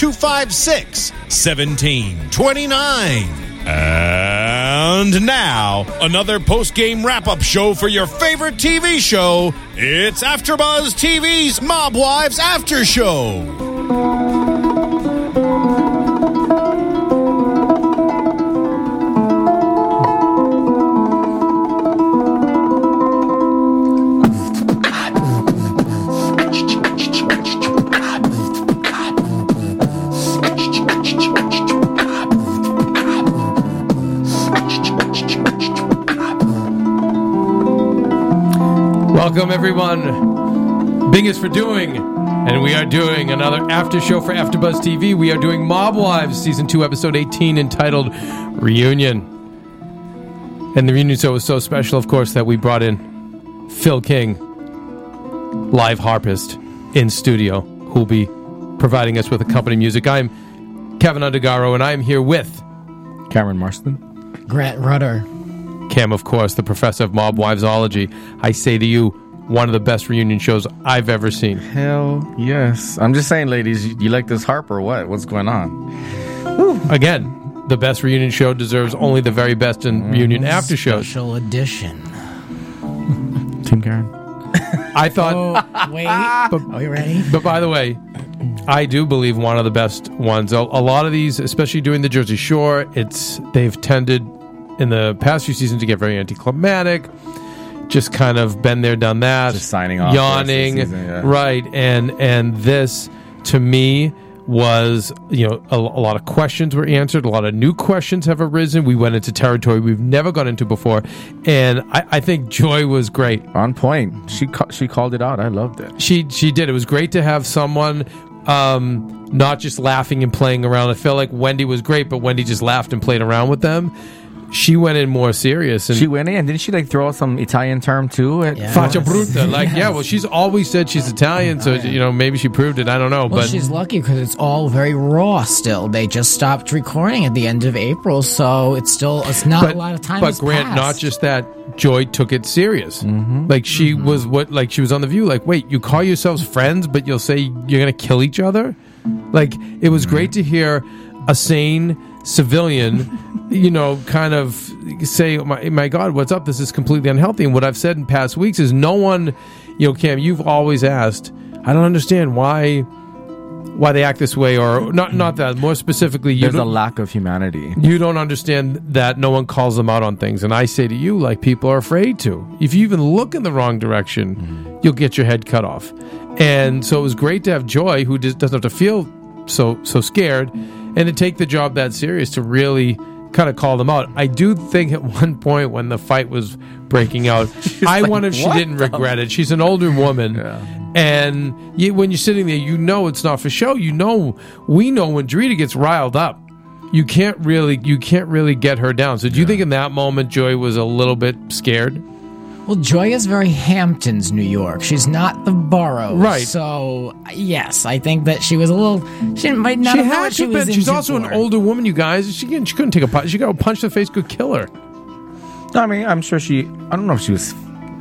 256 1729. And now, another post game wrap up show for your favorite TV show. It's AfterBuzz TV's Mob Wives After Show. Welcome, everyone. Bing is for doing, and we are doing another after show for AfterBuzz TV. We are doing Mob Wives, season two, episode eighteen, entitled "Reunion." And the reunion show was so special, of course, that we brought in Phil King, live harpist in studio, who'll be providing us with accompanying music. I'm Keven Undergaro, and I am here with Cameron Marston. Grant Rudder. Cam, of course, the professor of mob wivesology. I say to you, one of the best reunion shows I've ever seen. Hell yes. I'm just saying, ladies, you, you like this harp or what? What's going on? Again, the best reunion show deserves only the very best in mm-hmm. reunion after shows. Special edition. Team Karen. I thought, Oh, wait. Are you ready? but by the way, I do believe one of the best ones. A, a lot of these, especially doing the Jersey Shore, it's they've tended in the past few seasons to get very anticlimactic. Just kind of been there, done that. Just signing off the rest of the yawning, season, yeah. right? And and this to me was you know a, a lot of questions were answered a lot of new questions have arisen we went into territory we've never gone into before and i, I think joy was great On point. She ca- she called it out. I loved it. she she did. It was great to have someone um, not just laughing and playing around. I felt like Wendy was great, but Wendy just laughed and played around with them. She went in more serious and She went in. Didn't she like throw out some Italian term too? At- Yeah. Faccia bruta, like yeah. Well, she's always said she's Italian, so you know maybe she proved it. I don't know, Well, but she's lucky because it's all very raw still. They just stopped recording at the end of April, so it's still it's not but, a lot of time. but Grant, passed. not just that. Joy took it serious. Mm-hmm. Like she was what? Like she was on the View. Like, wait, you call yourselves friends, but you'll say you're gonna kill each other. Like it was great to hear a sane civilian, you know, kind of say, "My my God, what's up? This is completely unhealthy." And what I've said in past weeks is, no one, you know, Cam, you've always asked. I don't understand why why they act this way, or not. Not that. More specifically, you There's a lack of humanity. you don't understand that no one calls them out on things. And I say to you, like people are afraid to. If you even look in the wrong direction, mm-hmm. you'll get your head cut off. And so it was great to have Joy, who just doesn't have to feel so so scared, and to take the job that serious to really kind of call them out. I do think at one point when the fight was breaking out, I like, wonder if she didn't regret it. She's an older woman. Yeah. And you, when you're sitting there, you know it's not for show. You know, we know when Drita gets riled up, you can't really, you can't really get her down. So, do you think in that moment Joy was a little bit scared? Well, Joy is very Hamptons, New York. She's not the borough, Right. So yes, I think that she was a little. She might not she have had what she to was been. She's into also an older woman, you guys. She couldn't, she couldn't take a punch. She got a punch to the face could kill her. I mean, I'm sure she. I don't know if she was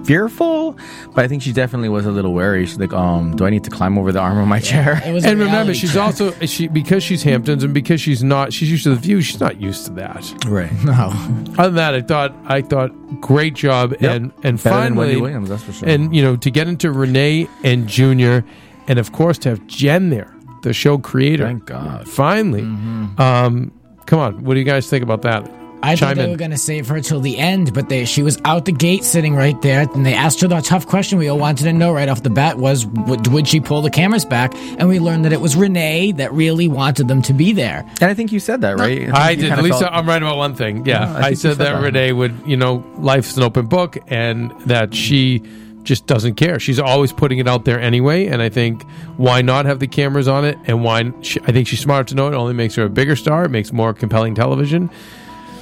fearful, but I think she definitely was a little wary. She's like, um, do I need to climb over the arm of my chair? It was a And remember, reality she's check. also she because she's Hamptons and because she's not she's used to the view. She's not used to that. Right. no. Other than that, I thought I thought great job Yep. and and Better than finally Wendy Williams, that's for sure. and you know to get into Renee and Junior, and of course to have Jen there, the show creator. Thank God. Finally, Mm-hmm. um, come on, what do you guys think about that? I chime thought they in. were going to save her till the end, but they, she was out the gate sitting right there, and they asked her the tough question we all wanted to know right off the bat was, would, would she pull the cameras back? And we learned that it was Renee that really wanted them to be there. And I think you said that, right? think I you did. At least felt- I'm right about one thing. Yeah, Yeah, I I, said said that that. Renee would, you know, life's an open book, and that she just doesn't care. She's always putting it out there anyway, and I think why not have the cameras on it? And why? She, I think she's smart to know it. Only makes her a bigger star. It makes more compelling television.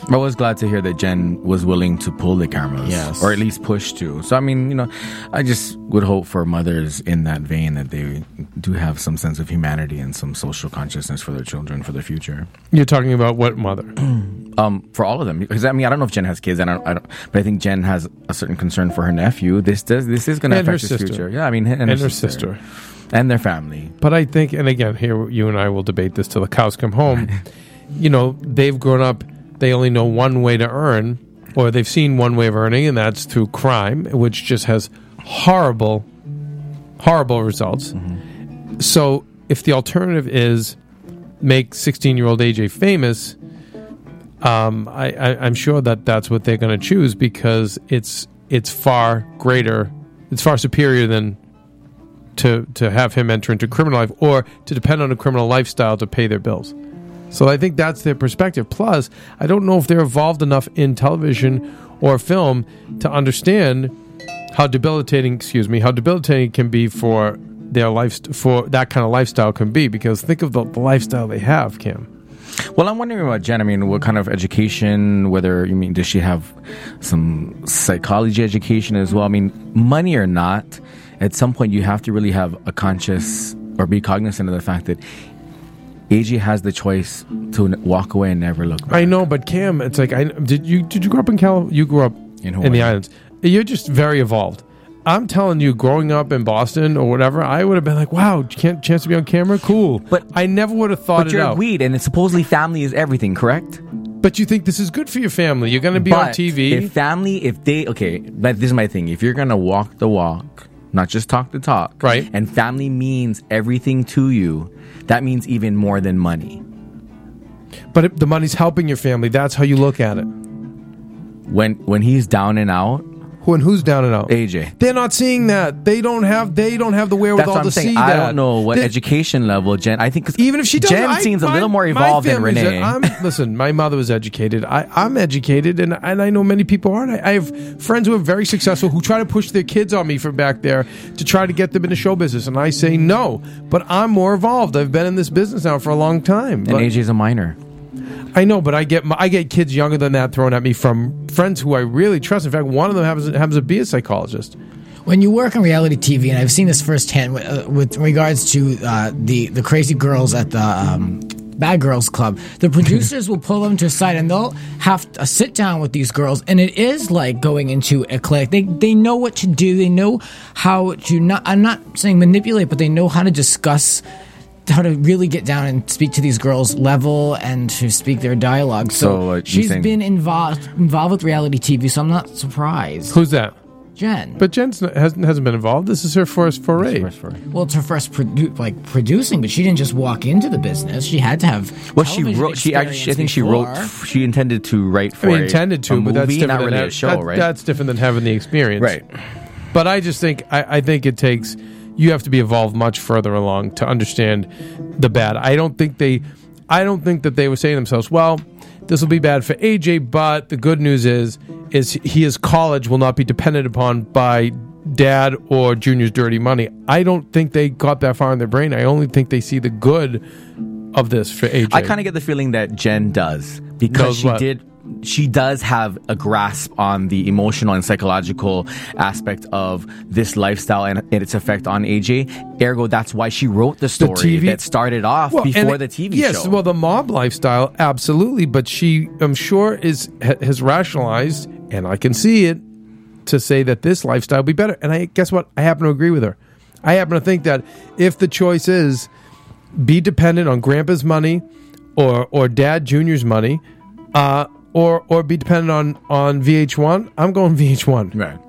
I was glad to hear that Jen was willing to pull the cameras, Yes. or at least push to. So I mean, you know, I just would hope for mothers in that vein that they do have some sense of humanity and some social consciousness for their children for their future. You're talking about what mother? Um, for all of them, because I mean, I don't know if Jen has kids, I don't, I don't, but I think Jen has a certain concern for her nephew. This does, this is going to And her affect his sister. future. Yeah, I mean, and, and her sister. and their family. But I think, and again, here you and I will debate this till the cows come home. you know, they've grown up. They only know one way to earn, or they've seen one way of earning, and that's through crime, which just has horrible, horrible results. So, if the alternative is make sixteen-year-old AJ famous, um, I, I, I'm sure that that's what they're going to choose because it's it's far greater, it's far superior than to to have him enter into criminal life or to depend on a criminal lifestyle to pay their bills. So I think that's their perspective. Plus, I don't know if they're evolved enough in television or film to understand how debilitating, excuse me, how debilitating it can be for their life for that kind of lifestyle can be because think of the, the lifestyle they have, Kim. Well, I'm wondering about Jen. I mean, what kind of education? Whether you mean does she have some psychology education as well? I mean, money or not, at some point you have to really have a conscious or be cognizant of the fact that AJ has the choice to walk away and never look back. I know, but Cam, it's like I did you did you grow up in Cal? You grew up In in, the islands. You're just very evolved. I'm telling you, growing up in Boston or whatever, I would have been like, "Wow, can't chance to be on camera, cool." But- I never would have thought But it you're out. weed, and it's supposedly family is everything, correct? But you think this is good for your family? You're going to be on TV. If family, if they okay, but this is my thing. If you're gonna walk the walk, not just talk the talk, Right. And family means everything to you. That means even more than money. but it, the money's helping your family. That's how you look at it. When when he's down and out, Who and who's down and out? AJ. They're not seeing that. They don't have. They don't have the That's wherewithal what I'm to saying. see I that. don't know what They- education level Jen. I think 'cause even if she does, Jen I- seems a my- little more my evolved than family's Renee. I'm, listen, my mother was educated. I, I'm educated, and and I know many people aren't. I, I have friends who are very successful who try to push their kids on me from back there to try to get them into show business, and I say no. But I'm more evolved. I've been in this business now for a long time. and But- AJ's a minor. I know, but I get my, I get kids younger than that thrown at me from friends who I really trust. In fact, one of them happens, happens to be a psychologist. When you work on reality TV, and I've seen this firsthand with, uh, with regards to uh, the the crazy girls at the um, Bad Girls Club, the producers will pull them to a side and they'll have a sit down with these girls, and it is like going into a clinic. They they know what to do. They know how to not. I'm not saying manipulate, but they know how to discuss. How to really get down and speak to these girls' level and to speak their dialogue. So, So, uh, she's saying- been involved involved with reality TV, so I'm not surprised. Who's that? Jen. But Jen hasn't hasn't been involved. This is her first foray. Well, it's her first produ- like producing, but she didn't just walk into the business. She had to have. Well, she wrote. She actually. I experience think she wrote. She intended to write I for. mean, a- intended to, a but that's movie, different not than really ha- a show, that- right? That's different than having the experience, right. But I just think I, I think it takes you have to be evolved much further along to understand the bad. I don't think they, I don't think that they were saying to themselves, well, this will be bad for AJ, but the good news is, is he his college will not be dependent upon by dad or junior's dirty money. I don't think they got that far in their brain. I only think they see the good of this for AJ. I kind of get the feeling that Jen does because Knows she what? did. She does have a grasp on the emotional and psychological aspect of this lifestyle and, and its effect on AJ. Ergo, that's why she wrote the story TV that started off Well, before it- the TV yes, show. well, the mob lifestyle, absolutely. But she, I'm sure, is has rationalized, and I can see it to say that this lifestyle would be better. And I guess what? I happen to agree with her. I happen to think that if the choice is be dependent on grandpa's money or or dad junior's money, uh, or or be dependent on on VH1, I'm going VH1. right.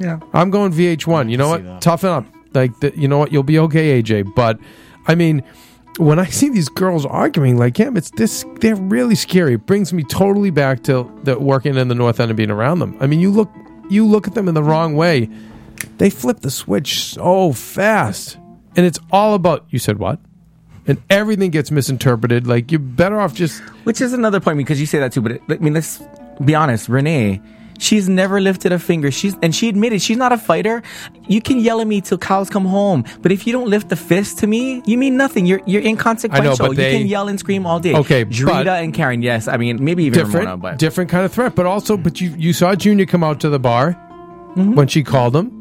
Yeah. I'm going VH1. You know what? that. Toughen up. Like, the, you know what? You'll be okay, AJ. But I mean, when I see these girls arguing like him, it's this. They're really scary. It brings me totally back to the working in the North End and being around them. I mean, you look, you look at them in the wrong way, they flip the switch so fast, and it's all about. You said what? And everything gets misinterpreted. Like you're better off just. Which is another point because you say that too. But it, I mean, let's be honest. Renee, she's never lifted a finger. She's and she admitted she's not a fighter. You can yell at me till cows come home, but if you don't lift the fist to me, you mean nothing. You're you're inconsequential. I know, but they- you can yell and scream all day. Okay, Drita and Karen. Yes, I mean maybe even different, Ramona, but different kind of threat. But also, but you you saw Junior come out to the bar Mm-hmm. when she called him.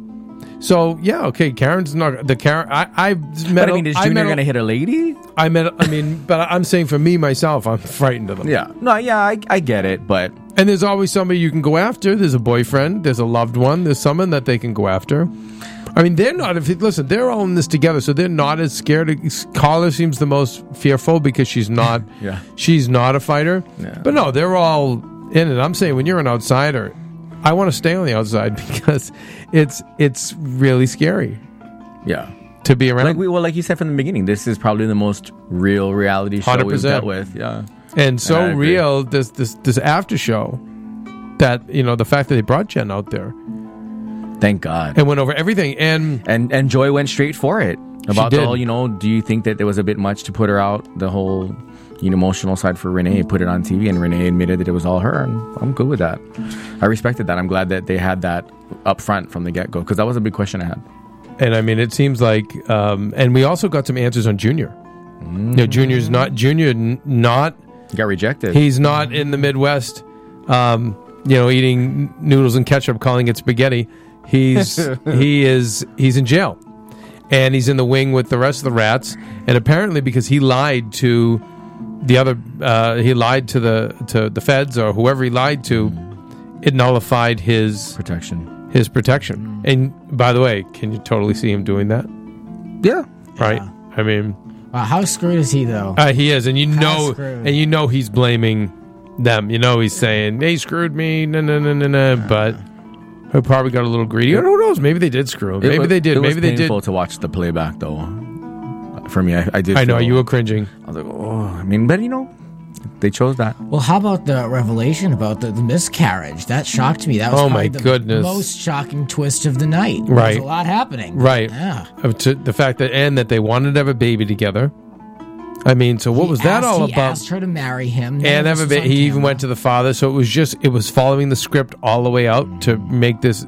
So yeah, okay. Karen's not the Karen. I I met. But I mean, is I Junior met gonna hit a lady? I met. I mean, but I'm saying for me myself, I'm frightened of them. Yeah. No, yeah, I, I get it, but And there's always somebody you can go after. There's a boyfriend. There's a loved one. There's someone that they can go after. I mean, they're not. If listen, they're all in this together, so they're not as scared. Carla seems the most fearful because she's not. Yeah. She's not a fighter. Yeah. But no, they're all in it. I'm saying when you're an outsider, I want to stay on the outside because it's it's really scary yeah. to be around. Like we well, like you said from the beginning, this is probably the most real reality show we've 100%. dealt with. Yeah. and so And I agree. real this this this after show that you know the fact that they brought Jen out there Thank God. and went over everything and And and Joy went straight for it. About did. the whole, you know, do you think that there was a bit much to put her out? The whole, you know, emotional side for Renee, put it on TV, and Renee admitted that it was all her, and I'm good with that. I respected that. I'm glad that they had that up front from the get go because that was a big question I had. and I mean it seems like um, and we also got some answers on Junior. You know, Junior's not Junior n- not Got rejected. he's not in the Midwest. Um, you know, eating noodles and ketchup, calling it spaghetti. He's he is he's in jail, and he's in the wing with the rest of the rats. And apparently, because he lied to the other, uh, he lied to the to the feds or whoever he lied to, it nullified his protection. his protection. And by the way, can you totally see him doing that? Yeah. Right? I mean, Wow, how screwed is he though? uh, he is, and you know, screwed. and you know he's blaming them. You know he's saying they screwed me, no, no, no, no, no. But he probably got a little greedy. Or who knows? Maybe they did screw him. Maybe was- they did. It was Maybe they did. painful to watch the playback though. For me, I, I did. I know feel- you were cringing. I was like, oh, I mean, but you know, they chose that. Well, how about the revelation about the, the miscarriage? That shocked me. That was Oh, my the goodness. most shocking twist of the night. Right. was a lot happening. Right. Yeah. To the fact that and that they wanted to have a baby together. I mean, so what He was that asked- all he about? asked her to marry him. None and of have a this ba- was on he even went to the father. So it was just it was following the script all the way out to make this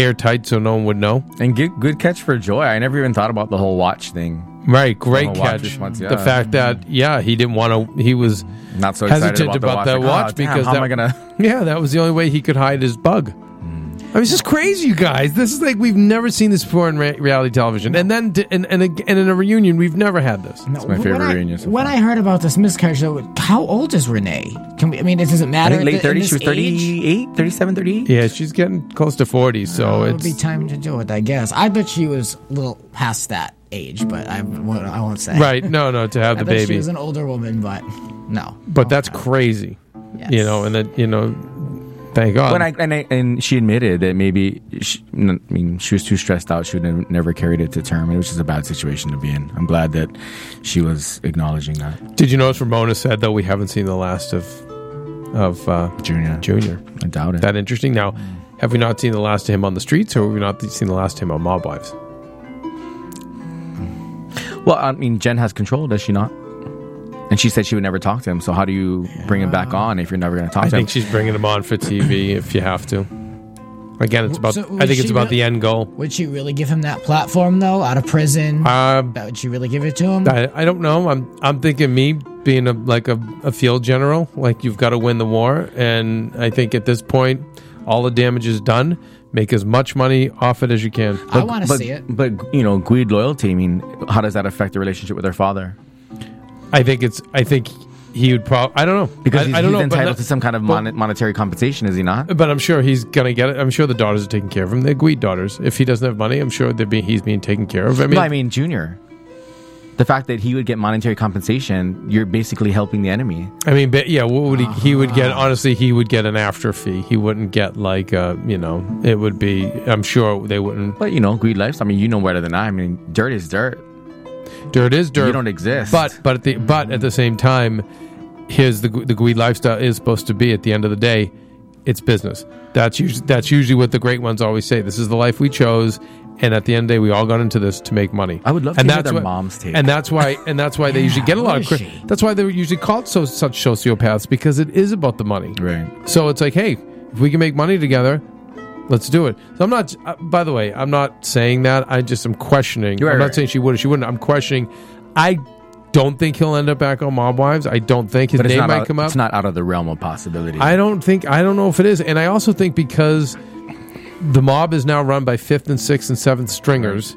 airtight so no one would know. And good, good catch for Joy. I never even thought about the whole watch thing. Right, great watch catch. The fact that yeah, he didn't want to. He was Not so hesitant about, about, the that watch. Like, watch oh, damn, because how that, am I gonna? yeah, that was the only way he could hide his bug. I mean, it's just crazy, you guys. This is like we've never seen this before in re- reality television, and then d- and and, and in a reunion, we've never had this. No, my favorite when I, reunion so when far. I heard about this miscarriage, though, how old is Renee? Can we? I mean, it doesn't I matter. think late at the- 30s. in She was this age? 38, 37, 38. Yeah, she's getting close to forty, so it would it's be time to do it, I guess. I bet she was a little past that age, but I, won't- I won't say. right. No, no, to have I the bet she baby, was an older woman, but no. but that's crazy. Yes. You know, and that you know, thank God. When I and, I and she admitted that maybe she, I mean she was too stressed out. She would have never carried it to term, It was just a bad situation to be in. I'm glad that she was acknowledging that. Did you notice Ramona said though we haven't seen the last of of uh, Junior, Junior? I doubt it. That interesting. Now, have we not seen the last of him on the streets, or have we not seen the last of him on Mob Wives? well, I mean, Jen has control, does she not? And she said she would never talk to him. So how do you bring him back on if you're never going to talk I to him? I think she's bringing him on for TV if you have to. Again, it's about. So I think it's about re- the end goal. Would she really give him that platform though, out of prison? Uh, would she really give it to him? I, I don't know. I'm I'm thinking me being a like a, a field general. Like you've got to win the war, and I think at this point, all the damage is done. Make as much money off it as you can. I want to but, see it. But you know, Guide loyalty. I mean, how does that affect the relationship with her father? I think it's. I think he would probably. I don't know Because I, he's, I don't he's know. entitled to some kind of mon- monetary compensation, is he not? But I'm sure he's gonna get it. I'm sure the daughters are taking care of him. They're Gweed daughters. If he doesn't have money, I'm sure they're being, he's being taken care of. I mean, no, I mean Junior. The fact that he would get monetary compensation, you're basically helping the enemy. I mean, but yeah, what would he? He would Ah. get. Honestly, he would get an after fee. He wouldn't get like, uh, you know, it would be. I'm sure they wouldn't. But you know, greed lives. I mean, you know better than I. I mean, dirt is dirt. Dirt is dirt. You don't exist. But but at the but at the same time, here's the the Gweed lifestyle is supposed to be. At the end of the day, it's business. That's usually that's usually what the great ones always say. This is the life we chose, and at the end of the day, we all got into this to make money. I would love to and hear that's their what- mom's take. And that's why and that's why they usually get a lot of. Cri- that's why they're usually called so such sociopaths because it is about the money. right. So it's like, hey, if we can make money together, let's do it. So I'm not. Uh, by the way, I'm not saying that. I just am questioning. Right, I'm not right. saying she would or she wouldn't. I'm questioning. I don't think he'll end up back on Mob Wives. I don't think his But name might out, come up. it's not out of the realm of possibility. I don't think. I don't know if it is. And I also think because the mob is now run by fifth and sixth and seventh stringers.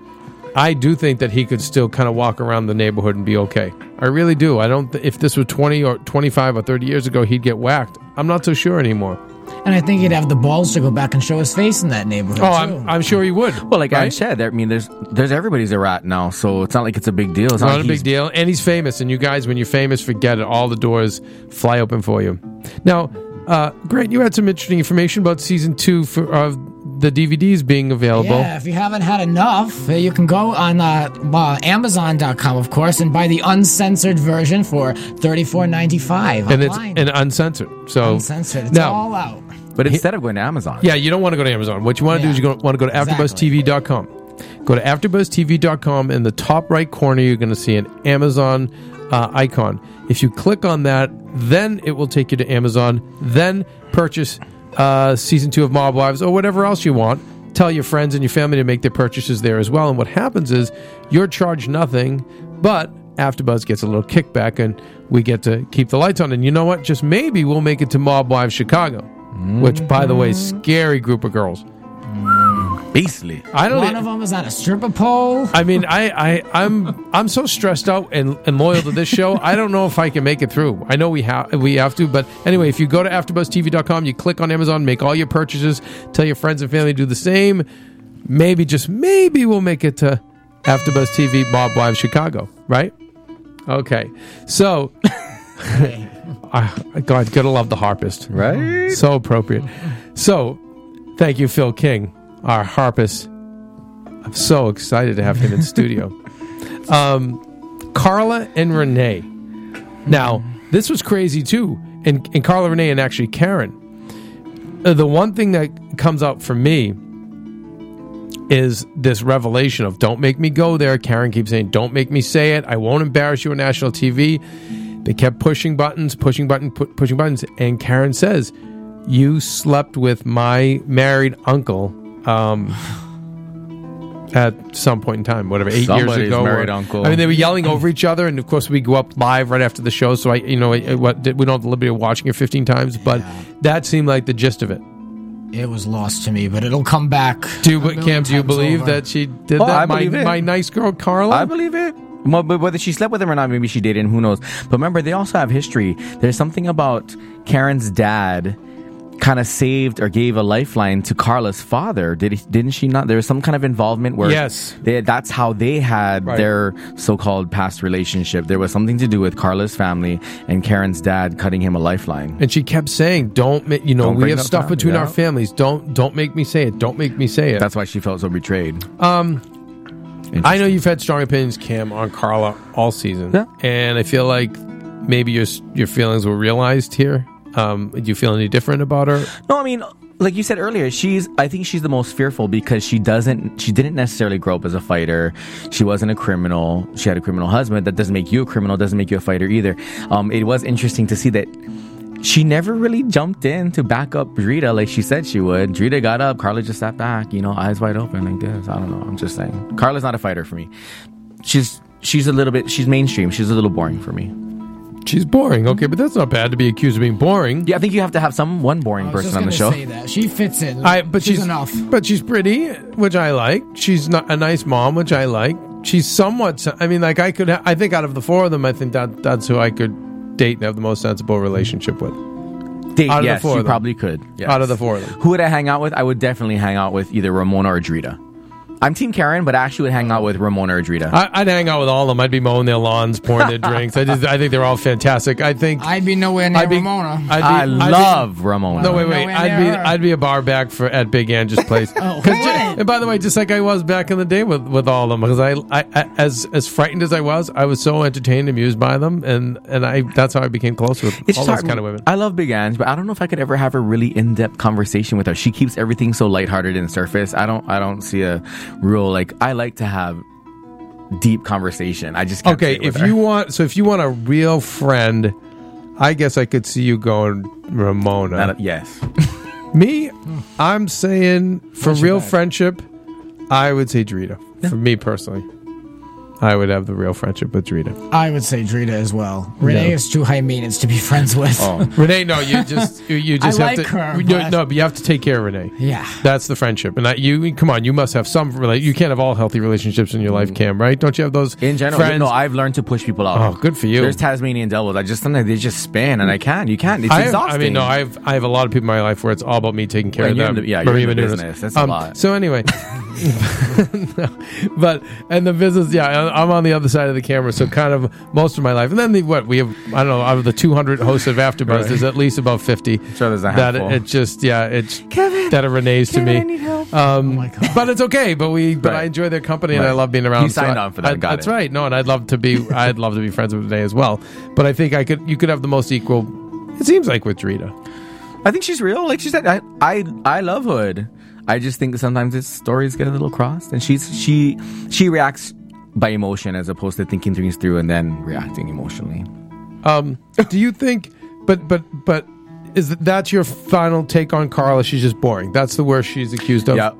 I do think that he could still kind of walk around the neighborhood and be okay. I really do. I don't. Th- if this were twenty or twenty-five or thirty years ago, he'd get whacked. I'm not so sure anymore. And I think he'd have the balls to go back and show his face in that neighborhood. Oh, too. I'm, I'm sure he would. well, like I said, I mean, there's there's everybody's a rat now, so it's not like it's a big deal. It's Not not a big deal. And he's famous. And you guys, when you're famous, forget it. All the doors fly open for you. Now, uh, Grant, you had some interesting information about season two for, of the DVDs being available. Yeah, if you haven't had enough, uh, you can go on uh, uh, Amazon.com, of course, and buy the uncensored version for thirty four ninety five And it's online. and uncensored. So uncensored. It's now, all out. But instead of going to Amazon, yeah, you don't want to go to Amazon. What you want to do is you want to go to Exactly. AfterBuzzTV.com. Go to AfterBuzzTV.com. In the top right corner, you're going to see an Amazon uh, icon. If you click on that, then it will take you to Amazon. Then purchase uh, season two of Mob Wives or whatever else you want. Tell your friends and your family to make their purchases there as well. And what happens is you're charged nothing, but AfterBuzz gets a little kickback, and we get to keep the lights on. And you know what? Just maybe we'll make it to Mob Wives Chicago, which, by the way, scary group of girls. Beastly. I don't. One of them is on a stripper pole. I mean, I, I, I'm, I'm so stressed out and, and loyal to this show. I don't know if I can make it through. I know we have, we have to, but anyway, if you go to AfterBuzzTV.com, you click on Amazon, make all your purchases, tell your friends and family to do the same. Maybe, just maybe, we'll make it to AfterBuzz TV, Mob Wives Chicago, right? Okay, so, I, ah, God, gotta love the harpist, Right? so appropriate. So, thank you, Phil King, our harpist. I'm so excited to have him in studio. Um, Carla and Renee. Now, this was crazy too, and, and Carla, Renee, and actually Karen. Uh, the one thing that comes out for me is this revelation of don't make me go there. Karen keeps saying, don't make me say it. I won't embarrass you on national TV. They kept pushing buttons, pushing button, pu- pushing buttons, and Karen says, "You slept with my married uncle." Um, at some point in time, whatever, eight Somebody's years ago. married or- uncle. I mean, they were yelling over each other, and of course, we go up live right after the show. So I, you know, I- what we don't have the liberty of watching it fifteen times, but that seemed like the gist of it. It was lost to me, but it'll come back. Do you, a Cam? Do you believe over. that she did Oh, that? I my, believe it. my nice girl, Carla. I believe it. Well, but whether she slept with him or not, maybe she didn't. Who knows? But remember, they also have history. There's something about Karen's dad kind of saved or gave a lifeline to Carla's father. Did he, didn't she not? There was some kind of involvement where Yes. they, that's how they had Right. their so-called past relationship. There was something to do with Carla's family and Karen's dad cutting him a lifeline. and she kept saying, "Don't you know Don't we have stuff family, between yeah. our families. Don't don't make me say it. Don't make me say it." That's why she felt so betrayed. Um, I know you've had strong opinions, Cam, on Carla all season, Yeah. and I feel like maybe your your feelings were realized here. Um, do you feel any different about her? No, I mean, like you said earlier, she's. I think she's the most fearful because she doesn't. She didn't necessarily grow up as a fighter. She wasn't a criminal. She had a criminal husband. That doesn't make you a criminal. Doesn't make you a fighter either. Um, it was interesting to see that. She never really jumped in to back up Drita like she said she would. Drita got up, Carla just sat back, you know, eyes wide open like this. I don't know. I'm just saying. Carla's not a fighter for me. She's she's a little bit she's mainstream. She's a little boring for me. She's boring, okay, but that's not bad to be accused of being boring. Yeah, I think you have to have some one boring I was person just on the gonna show. Say that she fits in. I but she's, enough. But she's pretty, which I like. She's not a nice mom, which I like. She's somewhat. I mean, like I could. Ha- I think out of the four of them, I think that that's who I could date and have the most sensible relationship with. Date, Out of the yes, four you of them. probably could. yes. Out of the four of them. Who would I hang out with? I would definitely hang out with either Ramona or Drita. I'm Team Karen, but I actually would hang out with Ramona or Drita. I, I'd hang out with all of them. I'd be mowing their lawns, pouring their drinks. I just, I think they're all fantastic. I think I'd be nowhere near I'd be, Ramona. I'd be, I I'd be- love Ramona. No, wait, wait. Nowhere I'd be her. I'd be a bar back for at Big Angie's place. Oh, 'Cause who ju- and by the way, just like I was back in the day with, with all of them, because I, I, I as as frightened as I was, I was so entertained, amused by them, and and I that's how I became close with It's all those hard. kind of women. I love Big Ange, but I don't know if I could ever have a really in-depth conversation with her. She keeps everything so lighthearted and surface. I don't. I don't see a real like. I like to have deep conversation. I just can't Okay, if her. you want, so if you want a real friend, I guess I could see you going Ramona. A- yes, Me, I'm saying for real bag? friendship, I would say Drita. For me personally, I would have the real friendship with Drita. I would say Drita as well. Renee No. is too high maintenance to be friends with. Oh. Renee, no, you just you, you just I have like to her, you- but- no, but you have to take care of Renee. Yeah. That's the friendship, and I, you come on, you must have some. rela- You can't have all healthy relationships in your life, mm. Cam. Right? Don't you have those in general, friends? no. I've learned to push people out. Oh, good for you. There's Tasmanian devils. I just sometimes they just spin, and I can't. You can't. It's I, have, exhausting. I mean, no, I have I have a lot of people in my life where it's all about me taking care Well, of you're them. in the- yeah, you're Maria in the Menounos. business. That's a um, lot. So anyway, but and the business, yeah, I- I'm on the other side of the camera, so kind of most of my life, and then the what we have, I don't know, out of the 200 hosts of AfterBuzz, Right. there's at least about 50 Sure, there's a that handful. it just, yeah, it's Keven, that are Renee's to me. I need help. Um, my God. But it's okay. But we, but Right. I enjoy their company and Right. I love being around. You signed I- on for that. I- Got that's it. right. No, and I'd love to be. I'd love to be friends with Renee as well. But I think I could. You could have the most equal. It seems like with Drita. I think she's real. Like she said, I, I, I love Hood. I just think sometimes his stories get a little crossed, and she's she she reacts by emotion as opposed to thinking things through and then reacting emotionally. Um, do you think? But but but is that that's your final take on Carla? She's just boring. That's the worst she's accused of. Yeah,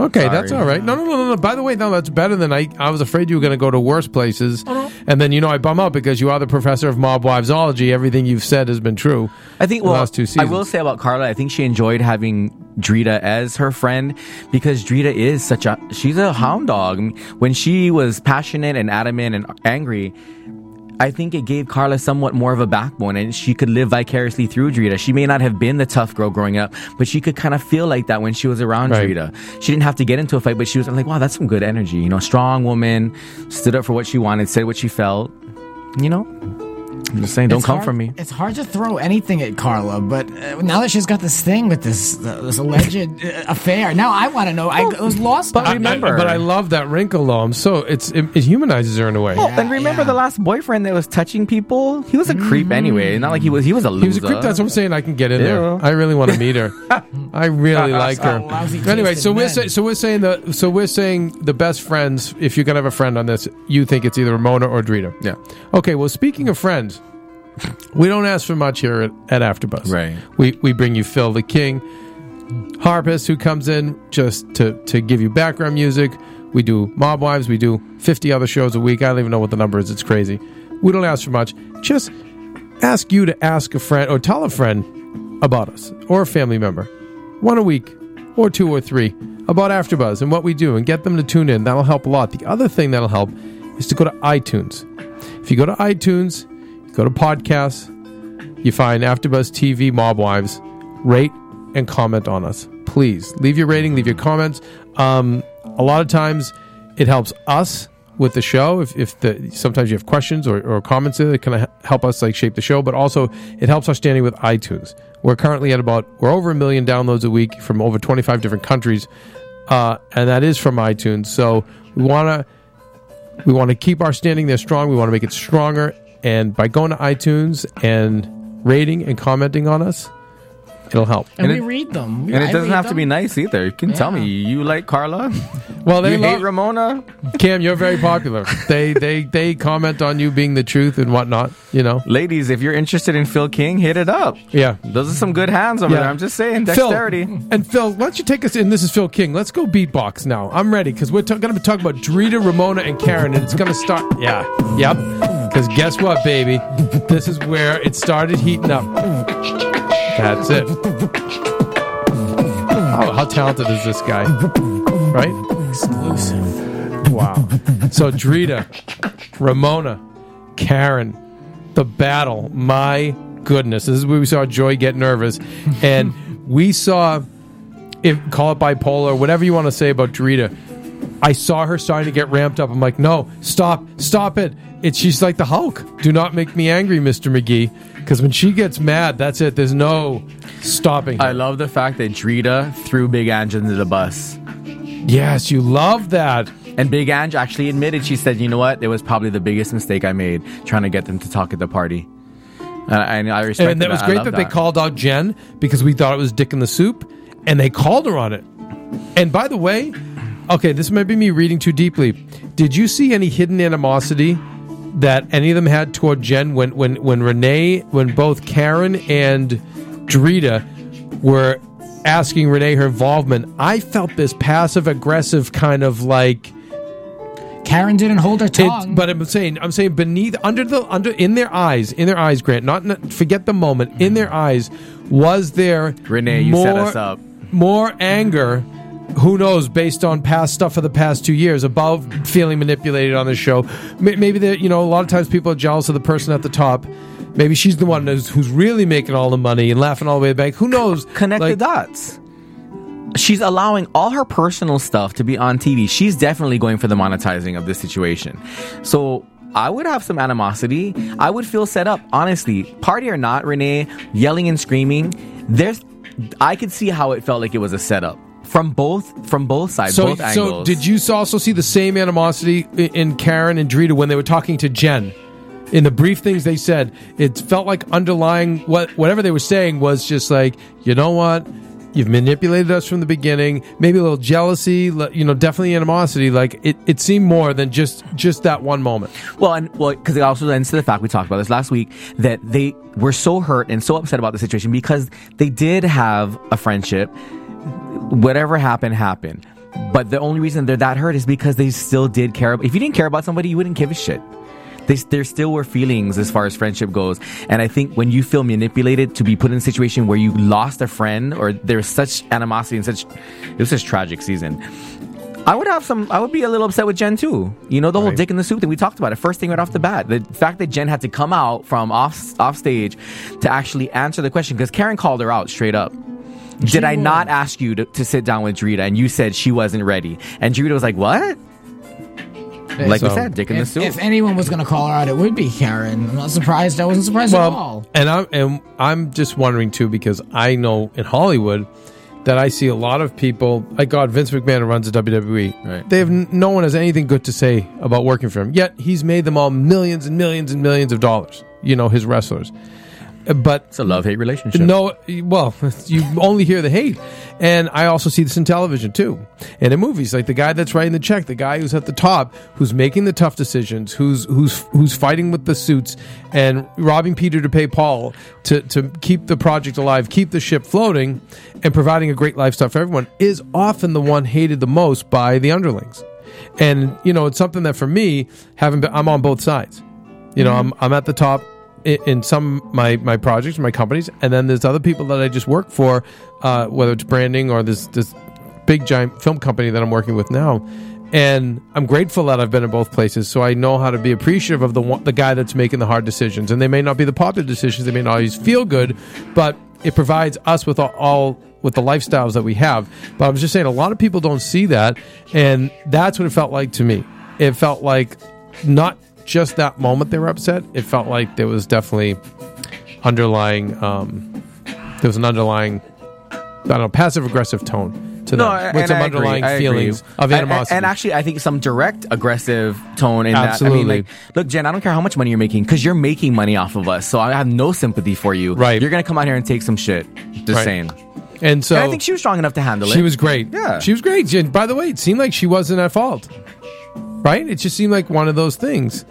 Okay, Sorry. that's all right. No, no, no, no, no. By the way, no, that's better than I. I was afraid you were going to go to worse places, uh-huh. and then you know I bum out because you are the professor of mob wivesology. Everything you've said has been true. I think. the Well, last two seasons. I will say about Carla. I think she enjoyed having Drita as her friend because Drita is such a she's a hound dog. When she was passionate and adamant and angry. I think it gave Carla somewhat more of a backbone and she could live vicariously through Drita. She may not have been the tough girl growing up, but she could kind of feel like that when she was around Right. Drita. She didn't have to get into a fight, but she was like, wow, that's some good energy. You know, strong woman, stood up for what she wanted, said what she felt. You know, I'm just saying, don't It's come hard- from me. It's hard to throw anything at Carla, but uh, now that she's got this thing with this uh, this alleged uh, affair, now I want to know. I was lost. but on I- it. remember- but I love that wrinkle though. I'm so it's it, it humanizes her in a way. Well, and remember yeah. the last boyfriend that was touching people? He was a creep anyway. Not like he was. He was a loser. He was a creep. That's what I'm saying. I can get in Yeah. there. I really want to meet her. I really like her. Anyway, tasted so we're say, so we're saying the so we're saying the best friends. If you're gonna have a friend on this, you think it's either Ramona or Drita. Yeah. Okay. Well, speaking of friends, we don't ask for much here at, at AfterBuzz. Right. We we bring you Phil the King, harpist who comes in just to to give you background music. We do Mob Wives. We do 50 other shows a week. I don't even know what the number is. It's crazy. We don't ask for much. Just ask you to ask a friend or tell a friend about us or a family member, one a week or two or three, about AfterBuzz and what we do, and get them to tune in. That'll help a lot. The other thing that'll help is to go to iTunes. If you go to iTunes, go to podcasts, you find AfterBuzz TV Mob Wives, rate and comment on us. Please leave your rating, leave your comments. Um, a lot of times, it helps us with the show. If, if the sometimes you have questions or, or comments that of help us like shape the show, but also it helps our standing with iTunes. We're currently at about we're over a million downloads a week from over twenty five different countries, uh, and that is from iTunes. So we want to we want to keep our standing there strong. We want to make it stronger. And by going to iTunes and rating and commenting on us, it'll help. and, and we it- read them. And it I doesn't read have to be nice either. You can tell me you like Carla. Well, they you love hate Ramona. Cam. You're very popular. they they they comment on you being the truth and whatnot. You know. Ladies, if you're interested in Phil King, hit it up. Yeah. Those are some good hands over Yeah. there. I'm just saying, Phil, dexterity. and Phil, why don't you take us in? This is Phil King. Let's go beatbox now. I'm ready because we're going to be talking about Drita, Ramona, and Karen, and it's going to start. Yeah, yep. Because guess what, baby? This is where it started heating up. That's it. Oh, how talented is this guy? Right? Exclusive. Wow. So Drita, Ramona, Karen, the battle. My goodness. This is where we saw Joy get nervous. And we saw if call it bipolar, whatever you want to say about Drita. I saw her starting to get ramped up. I'm like, no, stop, stop it. It's she's like the Hulk. Do not make me angry, Mr. McGee. Because when she gets mad, that's it. There's no stopping. her. I love the fact that Drita threw Big Ange into the bus. yes, you love that. And Big Ange actually admitted, she said, you know what? It was probably the biggest mistake I made trying to get them to talk at the party. And I, and I respect that. And that was great love that, they called out Jen because we thought it was Dick in the Soup, and they called her on it. And by the way, okay, this might be me reading too deeply. Did you see any hidden animosity that any of them had toward Jen when when when Renee, when both Karen and Drita were asking Renee her involvement? I felt this passive aggressive kind of like. Karen didn't hold her It, tongue. but I'm saying, I'm saying beneath, under the, under, in their eyes, in their eyes, Grant. Not, not forget the moment. In their eyes, was there Renee, you set us up. More anger. Who knows? Based on past stuff for the past two years, above feeling manipulated on this show, maybe that you know a lot of times people are jealous of the person at the top. Maybe she's the one who's, who's really making all the money and laughing all the way back. Who knows? Connect Like, the dots. She's allowing all her personal stuff to be on TV. She's definitely going for the monetizing of this situation. So I would have some animosity. I would feel set up, honestly. Party or not, Renee, yelling and screaming. There's, I could see how it felt like it was a setup from both from both sides, So, both so angles. did you also see the same animosity in Karen and Drita when they were talking to Jen? In the brief things they said, it felt like underlying what whatever they were saying was just like, you know what, you've manipulated us from the beginning. Maybe a little jealousy, you know, definitely animosity. Like it, it seemed more than just just that one moment. Well, and well, because it also lends to the fact we talked about this last week that they were so hurt and so upset about the situation because they did have a friendship. Whatever happened, happened. But the only reason they're that hurt is because they still did care. If you didn't care about somebody, you wouldn't give a shit. They, there still were feelings as far as friendship goes. And I think when you feel manipulated to be put in a situation where you lost a friend or there's such animosity and such, it was such tragic season. I would have some. I would be a little upset with Jen too. You know the whole Right. dick in the soup thing we talked about it. First thing right off the bat, the fact that Jen had to come out from off off stage to actually answer the question because Karen called her out straight up. Did I not ask you to, to sit down with Drita and you said she wasn't ready? And Drita was like, "What?" Like we So- said, dick in the if, soup. if anyone was going to call her out, it would be Karen. I'm not surprised. I wasn't surprised at all. and I'm and I'm just wondering too because I know in Hollywood that I see a lot of people like God Vince McMahon who runs the WWE. Right. They have n- no one has anything good to say about working for him. Yet he's made them all millions and millions and millions of dollars. You know his wrestlers, but it's a love hate relationship. no, well, you only hear the hate. And I also see this in television too. And in movies, like the guy that's writing the check, the guy who's at the top, who's making the tough decisions, who's who's who's fighting with the suits and robbing Peter to pay Paul to, to keep the project alive, keep the ship floating, and providing a great lifestyle for everyone, is often the one hated the most by the underlings. And you know, it's something that for me, having been, I'm on both sides. You know, mm-hmm. I'm I'm at the top in, some my my projects, my companies, and then there's other people that I just work for, uh, whether it's branding or this this big giant film company that I'm working with now. And I'm grateful that I've been in both places, so I know how to be appreciative of the one, the guy that's making the hard decisions. And they may not be the popular decisions; they may not always feel good, but it provides us with all, all with the lifestyles that we have. But I was just saying, a lot of people don't see that, and that's what it felt like to me. It felt like not just that moment they were upset. It felt like there was definitely underlying. Um, there was an underlying, I don't know, passive aggressive tone to No, that, with some I underlying agree. feelings of animosity. And, and actually, I think some direct aggressive tone in that. I Absolutely. mean, like, look, Jen, I don't care how much money you're making because you're making money off of us. So I have no sympathy for you. Right. You're gonna come out here and take some shit. Just Right. saying. and so and I think she was strong enough to handle it. She was great. Yeah. She was great. And by the way, it seemed like she wasn't at fault. Right? It just seemed like one of those things.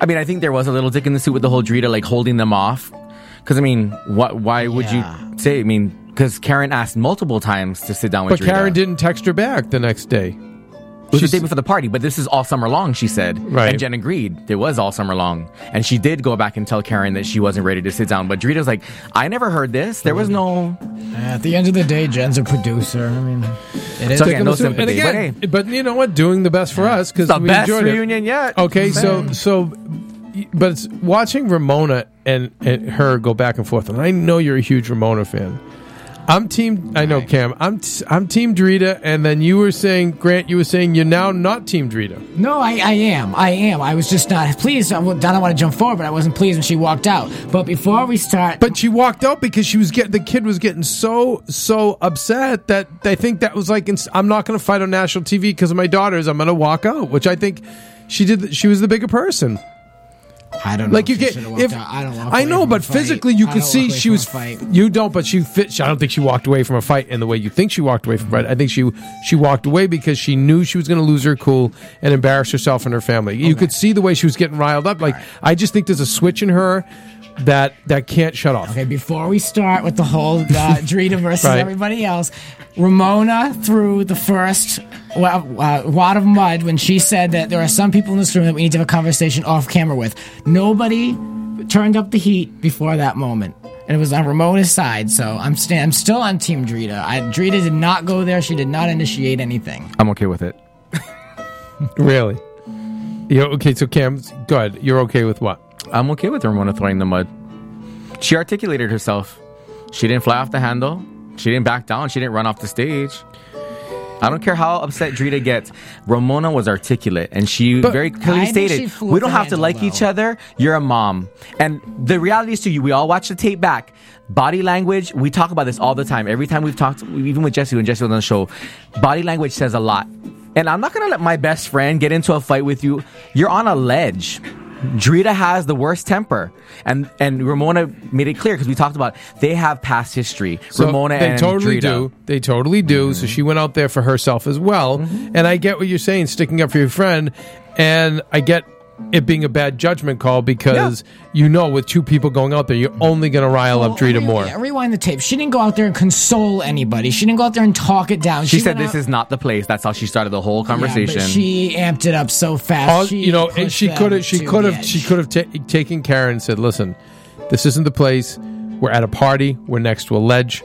I mean, I think there was a little dick in the suit with the whole Drita like holding them off. Because I mean, what? Why would Yeah. you say? I mean, because Karen asked multiple times to sit down with But Drita. Karen didn't text her back the next day. It was the She's- day before the party, but this is all summer long, she said. Right. And Jen agreed. It was all summer long. And she did go back and tell Karen that she wasn't ready to sit down. But Drita's like, I never heard this. There was no. At the end of the day, Jen's a producer. I mean, it is. So again, no and sympathy, again, but but, you know what? Doing the best for us because It's the we best enjoyed it. reunion yet. Okay, so so, but it's watching Ramona and, and her go back and forth, and I know you're a huge Ramona fan. I'm team. I know, Cam. I'm t- I'm team Drita, and then you were saying, Grant, you were saying you're now not team Drita. No, I, I am. I am. I was just not pleased. I I don't want to jump forward, but I wasn't pleased when she walked out. But before we start, But she walked out because she was getting the kid was getting so so upset that they think that was like ins- I'm not going to fight on national TV because of my daughters. I'm going to walk out, which I think she did. She was the bigger person. I don't know. Like you if get if out. I don't. walk I know, but physically you I could see she was. fight. You don't, but she fit. I don't think she walked away from a fight in the way you think she walked away from a fight. I think she she walked away because she knew she was going to lose her cool and embarrass herself and her family. You could see the way she was getting riled up. Like I just think there's a switch in her that that can't shut off. Okay, before we start with the whole uh, Drita versus Right. everybody else, Ramona threw the first wa- uh, wad of mud when she said that there are some people in this room that we need to have a conversation off camera with. Nobody turned up the heat before that moment. And it was on Ramona's side, so I'm, sta- I'm still on Team Drita. I, Drita did not go there. She did not initiate anything. I'm okay with it. Really? Yeah. Okay. So Cam, good. You're okay with what? I'm okay with Ramona throwing the mud. She articulated herself. She didn't fly off the handle. She didn't back down. She didn't run off the stage. I don't care how upset Drita gets. Ramona was articulate, and she But- very clearly stated, "We don't have to like though. each other. You're a mom." And the reality is, to you, we all watch the tape back. Body language. We talk about this all the time. Every time we've talked, even with Jesse when Jesse was on the show, body language says a lot. And I'm not gonna let my best friend get into a fight with you. You're on a ledge. Drita has the worst temper, and and Ramona made it clear because we talked about they have past history. So Ramona they and totally Drita. do. They totally do. Mm-hmm. So she went out there for herself as well. And I get what you're saying, sticking up for your friend. And I get it being a bad judgment call because you know with two people going out there, you're only going to rile up Drita Re- more. yeah, rewind the tape. She didn't go out there and console anybody. She didn't go out there and talk it down. She, said this out- is not the place. That's how she started the whole Yeah, conversation. but she amped it up so fast. All, She you know, and she could have, she could have, she could have ta- taken Karen and said, "Listen, this isn't the place. We're at a party. We're next to a ledge,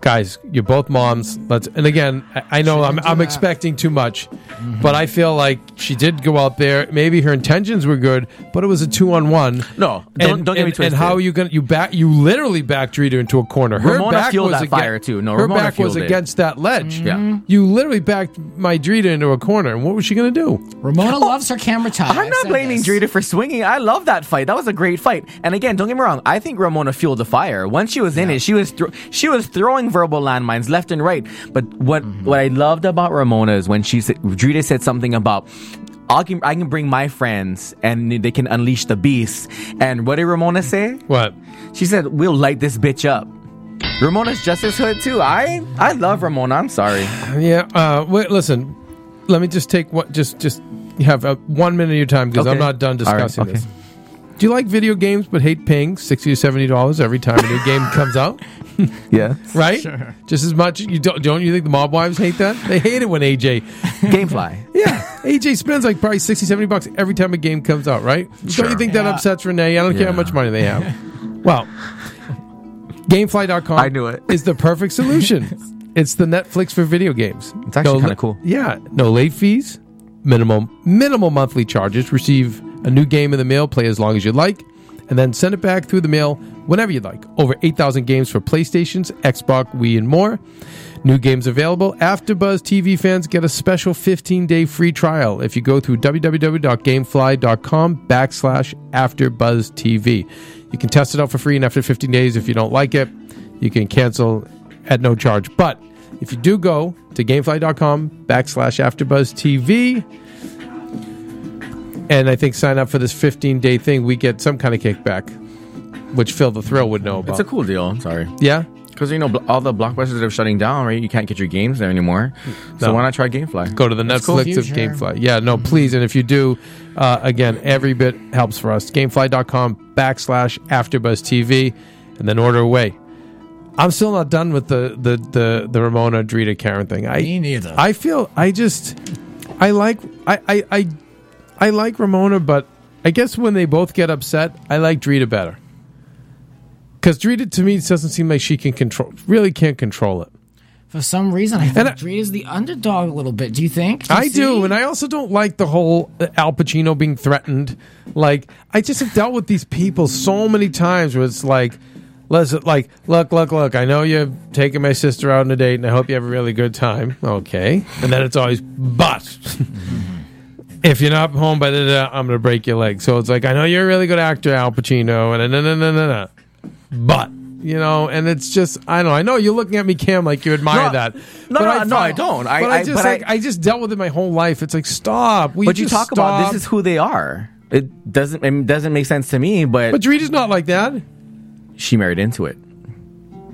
guys. You're both moms. Let's." And again, I, I know I'm, I'm expecting too much, mm-hmm. but I feel like she did go out there. Maybe her intentions were good, but it was a two on one. No, and, don't- don't get me and, and how are you gonna you back you literally backed Drita into a corner. Her Ramona back fueled was that aga- fire, too. No, her Ramona back was it. against that ledge. Yeah. Mm-hmm. You literally backed my Drita into a corner, and what was she gonna do? Ramona loves her camera time. I'm not blaming this. Drita for swinging. I love that fight. That was a great fight. And again, don't get me wrong. I think Ramona fueled the fire. Once she was in it, she was thro- she was throwing verbal landmines left and right. But what Mm-hmm. what I loved about Ramona is when she said Drita said something about. I can, I can bring my friends and they can unleash the beast. And what did Ramona say? What? She said, "We'll light this bitch up." Ramona's just as hood too. I I love Ramona. I'm sorry. Yeah. Uh, wait. Listen. Let me just take what. Just just have uh one minute of your time because I'm not done All right, discussing okay. this. Do you like video games but hate paying sixty to seventy dollars every time a new game comes out? Yeah. Right. Sure. Just as much. You don't. Don't you think the mob wives hate that? They hate it when AJ. Gamefly. Yeah. AJ spends like probably 60, 70 bucks every time a game comes out. Right. Don't you think that upsets Renee? I don't care how much money they have. well, Gamefly.com. I knew it. Is the perfect solution. it's the Netflix for video games. It's actually No kinda cool. Yeah. No late fees. Minimal minimal monthly charges. Receive a new game in the mail. Play as long as you like, and then send it back through the mail whenever you'd like. Over eight thousand games for PlayStations, Xbox, Wii, and more. New games available. AfterBuzz TV fans get a special 15-day free trial if you go through www.gamefly.com backslash AfterBuzzTV. You can test it out for free, and after 15 days, if you don't like it, you can cancel at no charge. But if you do go to gamefly.com backslash AfterBuzzTV, and I think sign up for this 15-day thing, we get some kind of kickback, which Phil the Thrill would know about. It's a cool deal. I'm sorry. yeah? Because you know bl- all the blockbusters are shutting down, right? You can't get your games there anymore. So No. why not try GameFly? go to the cool. Netflix of Future. Gamefly. Yeah, no, please. And if you do, uh, again, every bit helps for us. Gamefly.com backslash AfterBuzz TV, and then order away. I'm still not done with the the the, the Ramona Drita Karen thing. I Me neither. I feel I just I like I I I, I like Ramona, but I guess when they both get upset, I like Drita better. Because Drita to me doesn't seem like she can control, really can't control it. For some reason, I think And I- Drita's the underdog a little bit. Do you think? you I do, and I also don't like the whole uh, Al Pacino being threatened. Like, I just have dealt with these people so many times where it's like, listen, like, look, look, look. I know you're taking my sister out on a date, and I hope you have a really good time. Okay, and then it's always, but if you're not home by the, I'm gonna break your leg. So it's like, I know you're a really good actor, Al Pacino, and no, no, no, no, no, but. You know, and it's just I don't know. I know you're looking at me, Cam, like you admire No, that. no, But no, I no, I don't. I- but I, I- just but like I- I, just dealt with it my whole life. It's like stop. We But you talk about this is who they are. It doesn't it doesn't make sense to me, but, But Drita's not like that. she married into it.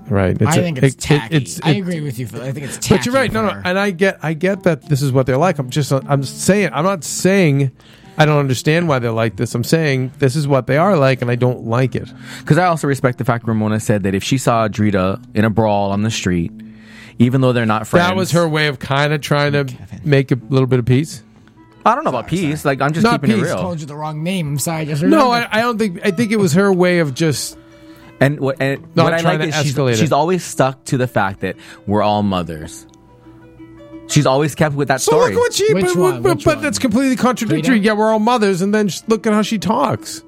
Right. I think it's it- it- tacky. it's- I agree with you. Phil. I think it's tacky. But you're right. No, no, and I get, I get that this is what they're like. I'm just, I'm saying, I'm not saying I don't understand why they're like this. I'm saying this is what they are like, and I don't like it. Because I also respect the fact Ramona said that if she saw Drita in a brawl on the street, even though they're not friends, That was her way of kind of trying to make a little bit of peace. I don't know about peace. Like I'm just Not keeping peace. it real. told you the wrong name. I'm sorry. I Just No. I, I don't think. I think it was her way of just. And what, and Not what I trying like to is she's, escalate it. she's always stuck to the fact that we're all mothers. She's always kept with that So story. look what she. Which but, one? but, Which but one? that's completely contradictory. Rita? Yeah, we're all mothers, and then just look at how she talks.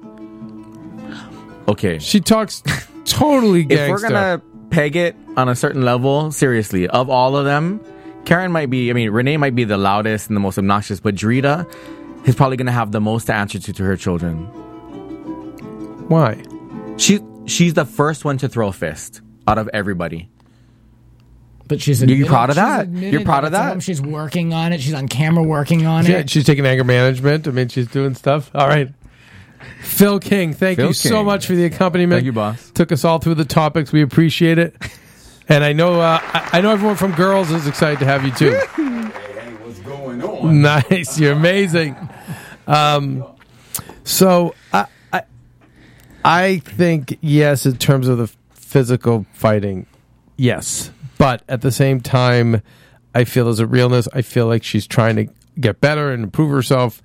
okay, She talks totally gangsta. if we're gonna peg it on a certain level, seriously, of all of them, Karen might be. I mean, Renee might be the loudest and the most obnoxious, but Drita is probably gonna have the most to answer to to her children. Why? She she's the first one to throw a fist out of everybody. But she's You- you admitted- proud of that? You're proud of that? She's working on it. She's on camera working on Yeah, it. she's taking anger management. I mean, she's doing stuff. All right. Phil King, thank Phil you so much for the accompaniment. Thank you, boss. Took us all through the topics. We appreciate it. And I know, uh, I I know everyone from Girls is excited to have you too. Hey, what's going on? nice, you're amazing. Um, so I, I, think yes, in terms of the physical fighting, yes, but at the same time, I feel there's a realness. I feel like she's trying to get better and improve herself.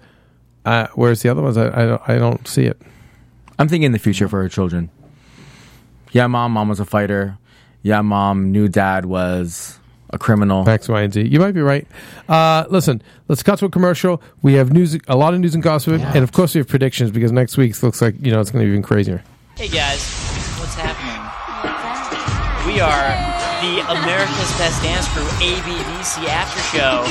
Uh, whereas the other ones, I, I don't, I don't see it. I'm thinking the future for her children. Yeah, mom, mom was a fighter. Yeah, mom knew dad was a criminal. X, Y, and Z. You might be right. Uh, listen, let's cut to a commercial. We have news, a lot of news and gossip, and of course we have predictions because next week looks like you know it's going to be even crazier. Hey guys, what's happening? We are the America's Best Dance Crew ABDC After Show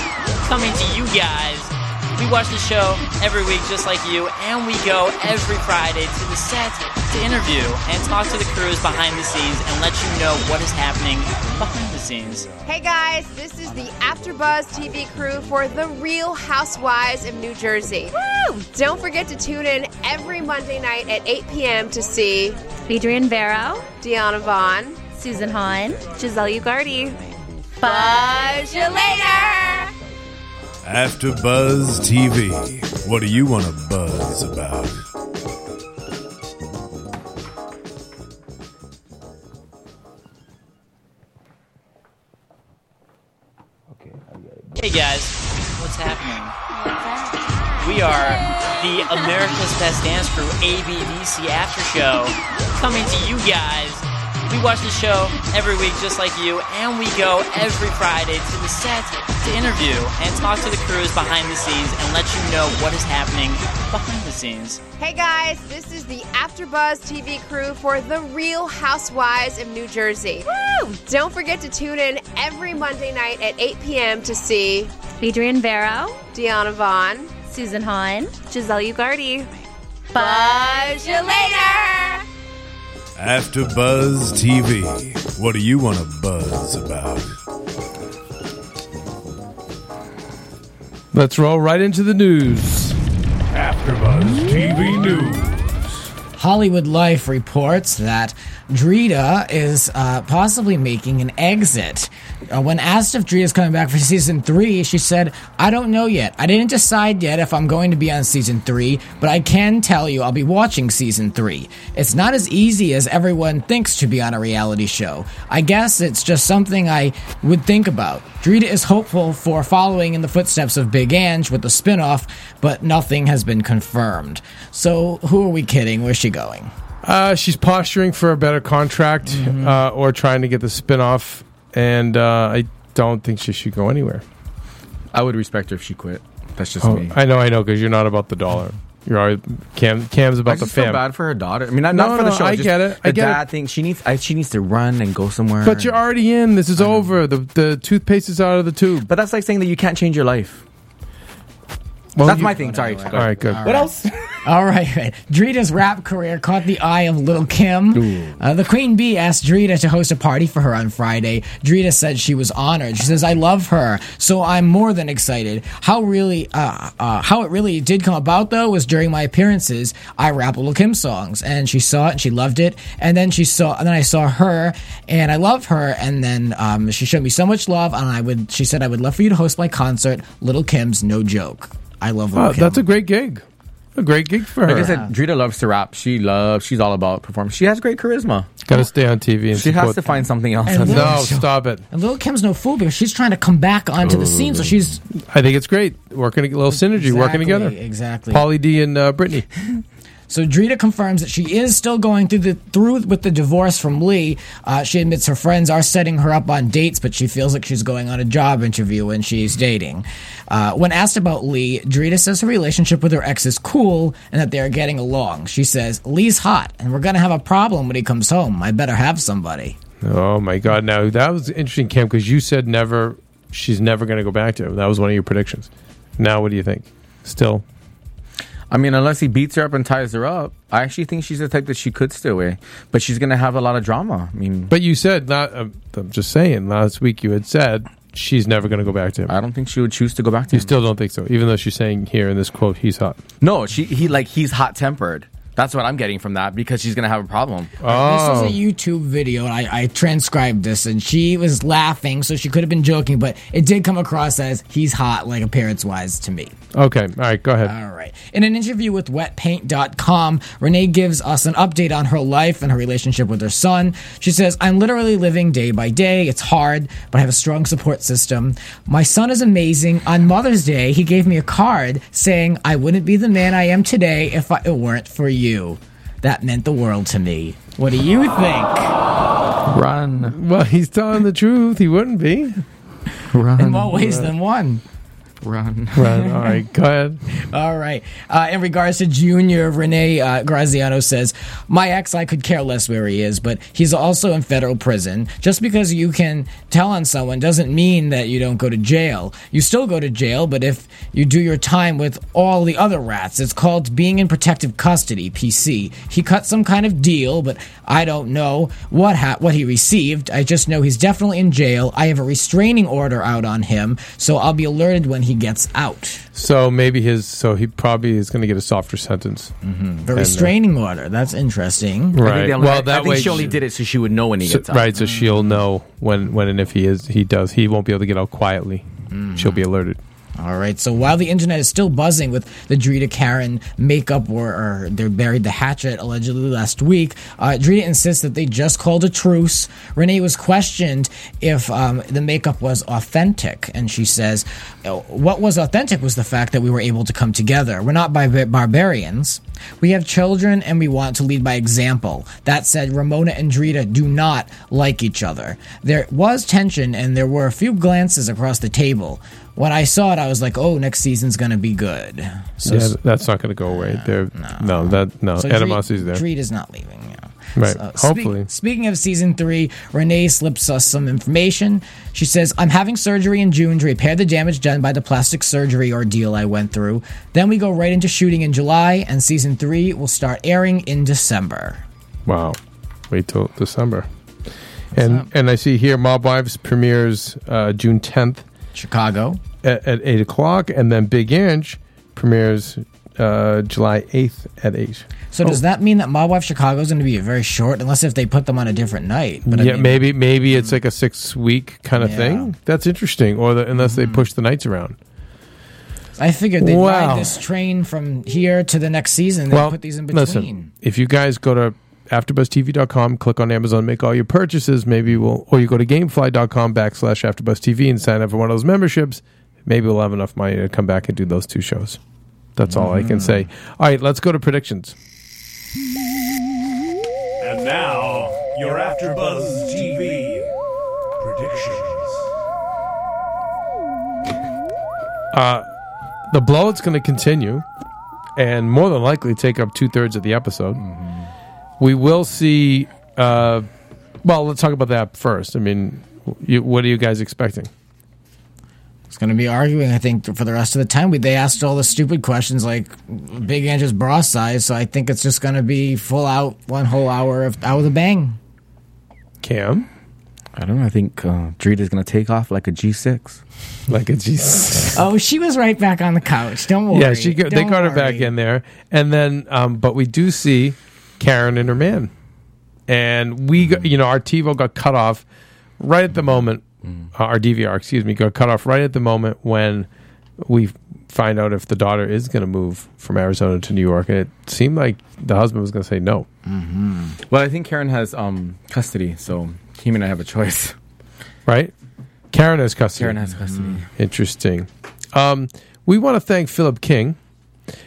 coming to you guys. We watch the show every week just like you, and we go every Friday to the set to interview and talk to the crews behind the scenes and let you know what is happening behind the scenes. Hey guys, this is the AfterBuzz TV crew for The Real Housewives of New Jersey. Woo! Don't forget to tune in every Monday night at 8 p.m. to see Adrian Barrow, Deanna Vaughn. Susan Hahn, Giselle Ugardi. Buzz you later! After Buzz TV. What do you want to buzz about? Okay. Hey guys, what's happening? We are the America's Best Dance Crew ABDC After Show coming to you guys. We watch the show every week just like you, and we go every Friday to the set to interview and talk to the crews behind the scenes and let you know what is happening behind the scenes. Hey guys, this is the AfterBuzz TV crew for The Real Housewives of New Jersey. Woo! Don't forget to tune in every Monday night at 8 p.m. to see Adrian Barrow, Deanna Vaughn. Susan Hahn, Giselle Ugardi. Buzz you later! After Buzz TV. What do you want to buzz about? Let's roll right into the news. After Buzz TV News. Hollywood Life reports that Drita is uh, possibly making an exit. Uh, when asked if Drita is coming back for season three, she said, I don't know yet. I didn't decide yet if I'm going to be on season three, but I can tell you I'll be watching season three. It's not as easy as everyone thinks to be on a reality show. I guess it's just something I would think about. Drita is hopeful for following in the footsteps of Big Ang with the spinoff, but nothing has been confirmed. So, who are we kidding? Where's she going? Uh, she's posturing for a better contract Mm-hmm. uh, or trying to get the spinoff, and uh, I don't think she should go anywhere. I would respect her if she quit. That's just Oh, me. I know, I know, because you're not about the dollar. You're always Cam. Cam's I about the just feel fam. bad for her daughter. I mean, not, No, not for no, the show. I just get it. I the get dad it. thing. She needs. I, she needs to run and go somewhere. But you're already in. This is over. The the toothpaste is out of the tube. But that's like saying that you can't change your life. Well, that's you- my thing. Sorry. All right, good. What else? All right, right. Drita's rap career caught the eye of Little Kim. Uh, the Queen Bee asked Drita to host a party for her on Friday. Drita said she was honored. She says, "I love her, so I'm more than excited." How really, uh, uh, how it really did come about though was during my appearances, I rap Little Kim songs, and she saw it and she loved it. And then she saw, and then I saw her, and I love her. And then um, she showed me so much love, and I would. She said, "I would love for you to host my concert, Little Kim's No Joke." I love Little Oh, Kim. that's a great gig. A great gig for her. Like I said, Drita loves to rap. She loves. She's all about performance. She has great charisma. Got to stay on TV and She has to find something else. And to do. No, stop it. And Lil Kim's no fool because she's trying to come back onto the scene. So she's I think it's great. Working a little synergy, working together. exactly. Pauly D and uh, Brittany. so Drita confirms that she is still going through the through with the divorce from Lee. Uh, she admits her friends are setting her up on dates, but she feels like she's going on a job interview when she's dating. Uh, when asked about Lee, Drita says her relationship with her ex is cool and that they are getting along. She says Lee's hot and we're gonna have a problem when he comes home. I better have somebody. Oh my God! Now that was interesting, Cam, because you said never. She's never going to go back to him. That was one of your predictions. Now, what do you think? Still, I mean, unless he beats her up and ties her up, I actually think she's the type that she could stay away. But she's gonna have a lot of drama. I mean, but you said not. Uh, I'm just saying. Last week you had said she's never going to go back to him. I don't think she would choose to go back to You him. You still don't think so, even though she's saying here in this quote he's hot. no, she he like he's hot tempered. That's what I'm getting from that because she's gonna have a problem. This Oh, is a oh. YouTube video, and I, I transcribed this, and she was laughing, so she could have been joking, but it did come across as he's hot, like appearance wise, to me. okay. All right, go ahead. All right. In an interview with wetpaint.com, Renee gives us an update on her life and her relationship with her son. She says, I'm literally living day by day. It's hard, but I have a strong support system. My son is amazing. On Mother's Day, he gave me a card saying, I wouldn't be the man I am today if I, it weren't for you. That meant the world to me. What do you think? Run, Well, he's telling the truth. He wouldn't be. run, In more ways than one. Run. Run. All right. Go ahead. All right. Uh, in regards to Junior, Renee uh, Graziano says, My ex, I could care less where he is, but he's also in federal prison. Just because you can tell on someone doesn't mean that you don't go to jail. You still go to jail, but if you do your time with all the other rats, it's called being in protective custody, PC. He cut some kind of deal, but I don't know what ha- what he received. I just know he's definitely in jail. I have a restraining order out on him, so I'll be alerted when he gets out. So maybe his. So he probably is going to get a softer sentence. Mm-hmm. The restraining uh, order. That's interesting. I think Right. they'll- Well, I that think way she only did it so she would know when he So- gets out. right. So she'll know when, when, and if he is, he does. He won't be able to get out quietly. Mm-hmm. She'll be alerted. All right. So while the internet is still buzzing with the Drita Karen makeup, or, or they buried the hatchet allegedly last week, uh, Drita insists that they just called a truce. Renee was questioned if um, the makeup was authentic, and she says, "Uh, "What was authentic was the fact that we were able to come together. We're not bar- barbarians. We have children, and we want to lead by example." That said, Ramona and Drita do not like each other. There was tension, and there were a few glances across the table. When I saw it, I was like, "Oh, next season's gonna be good." So, yeah, that's not going to go away. There, no. that no so animosity's Dreed, there. Dreed is not leaving. Yeah. Right. So, speak- Hopefully. speaking of season three, Renee slips us some information. She says, I'm having surgery in June to repair the damage done by the plastic surgery ordeal I went through. Then we go right into shooting in July, and season three will start airing in December. Wow. Wait till December. And and I see here Mob Wives premieres uh, June 10th Chicago. at, at 8 o'clock, and then Big Ang premieres uh, July 8th at 8. So does that mean that Mob Wife Chicago is going to be very short, unless if they put them on a different night? But I yeah, mean- maybe maybe it's like a six week kind of Yeah. thing. That's interesting. Or the, unless they push the nights around. I figured they'd Wow. ride this train from here to the next season. They put these in between. Listen, if you guys go to AfterBuzzTV.com, click on Amazon, make all your purchases, maybe we'll, or you go to GameFly.com backslash AfterBuzzTV and sign up for one of those memberships. Maybe we'll have enough money to come back and do those two shows. That's all I can mm. say. All right, let's go to predictions. And now, your AfterBuzz TV predictions. Uh, the blowout's going to continue. and more than likely take up two thirds of the episode. Mm-hmm. We will see. Uh, well, let's talk about that first. I mean, you, what are you guys expecting? It's going to be arguing, I think, for the rest of the time. We, they asked all the stupid questions like Big Andrew's bra size, so I think it's just going to be full out one whole hour of out with a bang. Cam, I don't know. I think uh, Drita's gonna take off like a G6. like a G6. Oh, she was right back on the couch. Don't worry. yeah, she they Don't got her back in there, and then, um, but we do see Karen and her man, and we, got, you know, our TiVo got cut off right at the moment. Uh, our DVR, excuse me, got cut off right at the moment when we find out if the daughter is going to move from Arizona to New York, and it seemed like the husband was going to say no. Well, I think Karen has um, custody, so he and I have a choice. Right? Karen has custody. Karen has custody. Interesting. Um, we want to thank Philip King.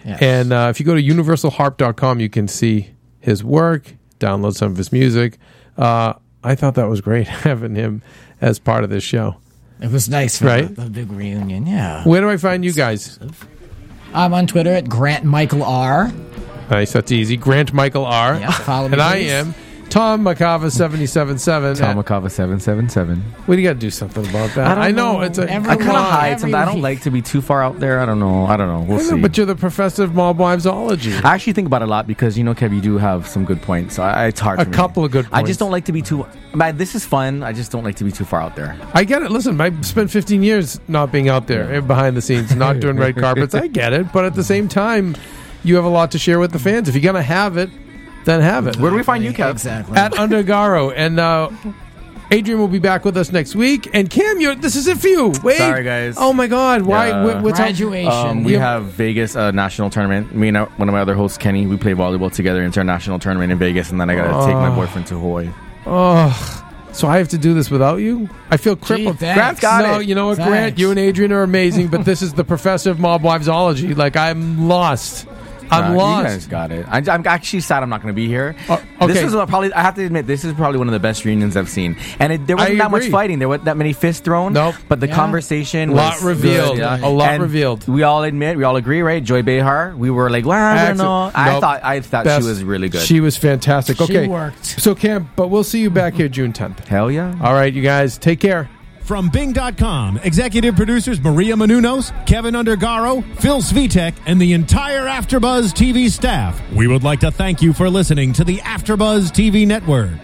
Yes. And uh, if you go to universalharp.com, you can see his work, download some of his music. Uh, I thought that was great having him as part of this show. It was nice for Right? the, the big reunion. Yeah. Where do I find you guys? I'm on Twitter at Grant Michael R. Nice, that's easy. Grant Michael R. Yeah, follow me, and I am Tom Makava seventy seven seven. Tom Makava seven seven seven. We got to do something about that. I, know it's a. Every I kind of hide something. I don't like to be too far out there. I don't know. I don't know. We'll know, see. but you're the professor of mob wivesology. I actually think about it a lot because you know, Kev, you do have some good points. I, it's hard. A for me. couple of good I just don't like to be too. Man, this is fun. I just don't like to be too far out there. I get it. Listen, I spent 15 years not being out there behind the scenes, not doing red carpets. I get it, but at the same time, you have a lot to share with the fans. If you're gonna have it, then have it. Where do we find you, Kev? Exactly. At Undergaro, and uh, Adrian will be back with us next week. And Cam, you're, this is it for you. Wait, Sorry, guys. Oh my God, why? Yeah. wh- what's up? Graduation. Um, we Yeah. have Vegas uh, national tournament. Me and uh, one of my other hosts, Kenny, we play volleyball together. International tournament in Vegas, and then I gotta take my boyfriend to Hawaii. Oh, so I have to do this without you? I feel crippled. thanks. Grant's got no, it. you know what, Grant? Thanks. You and Adrian are amazing, but this is the professor of mob wivesology. Like I'm lost. I'm lost. You guys got it. I, I'm actually sad I'm not going to be here. Uh, okay. This is probably. I have to admit, this is probably one of the best reunions I've seen. And it, there wasn't I that much fighting. There wasn't that many fists thrown. Nope. But the Yeah. conversation A lot was revealed. good, A lot And revealed. We all admit, we all agree, right? Joy Behar. We were like, well, I don't know. Excellent. I thought, I thought Best. she was really good. She was fantastic. She Okay, worked. So Cam, but we'll see you back here June 10th. Hell yeah. All right, you guys, take care. From Bing.com, executive producers Maria Menounos, Keven Undergaro, Phil Svitek, and the entire Afterbuzz TV staff, we would like to thank you for listening to the Afterbuzz TV network.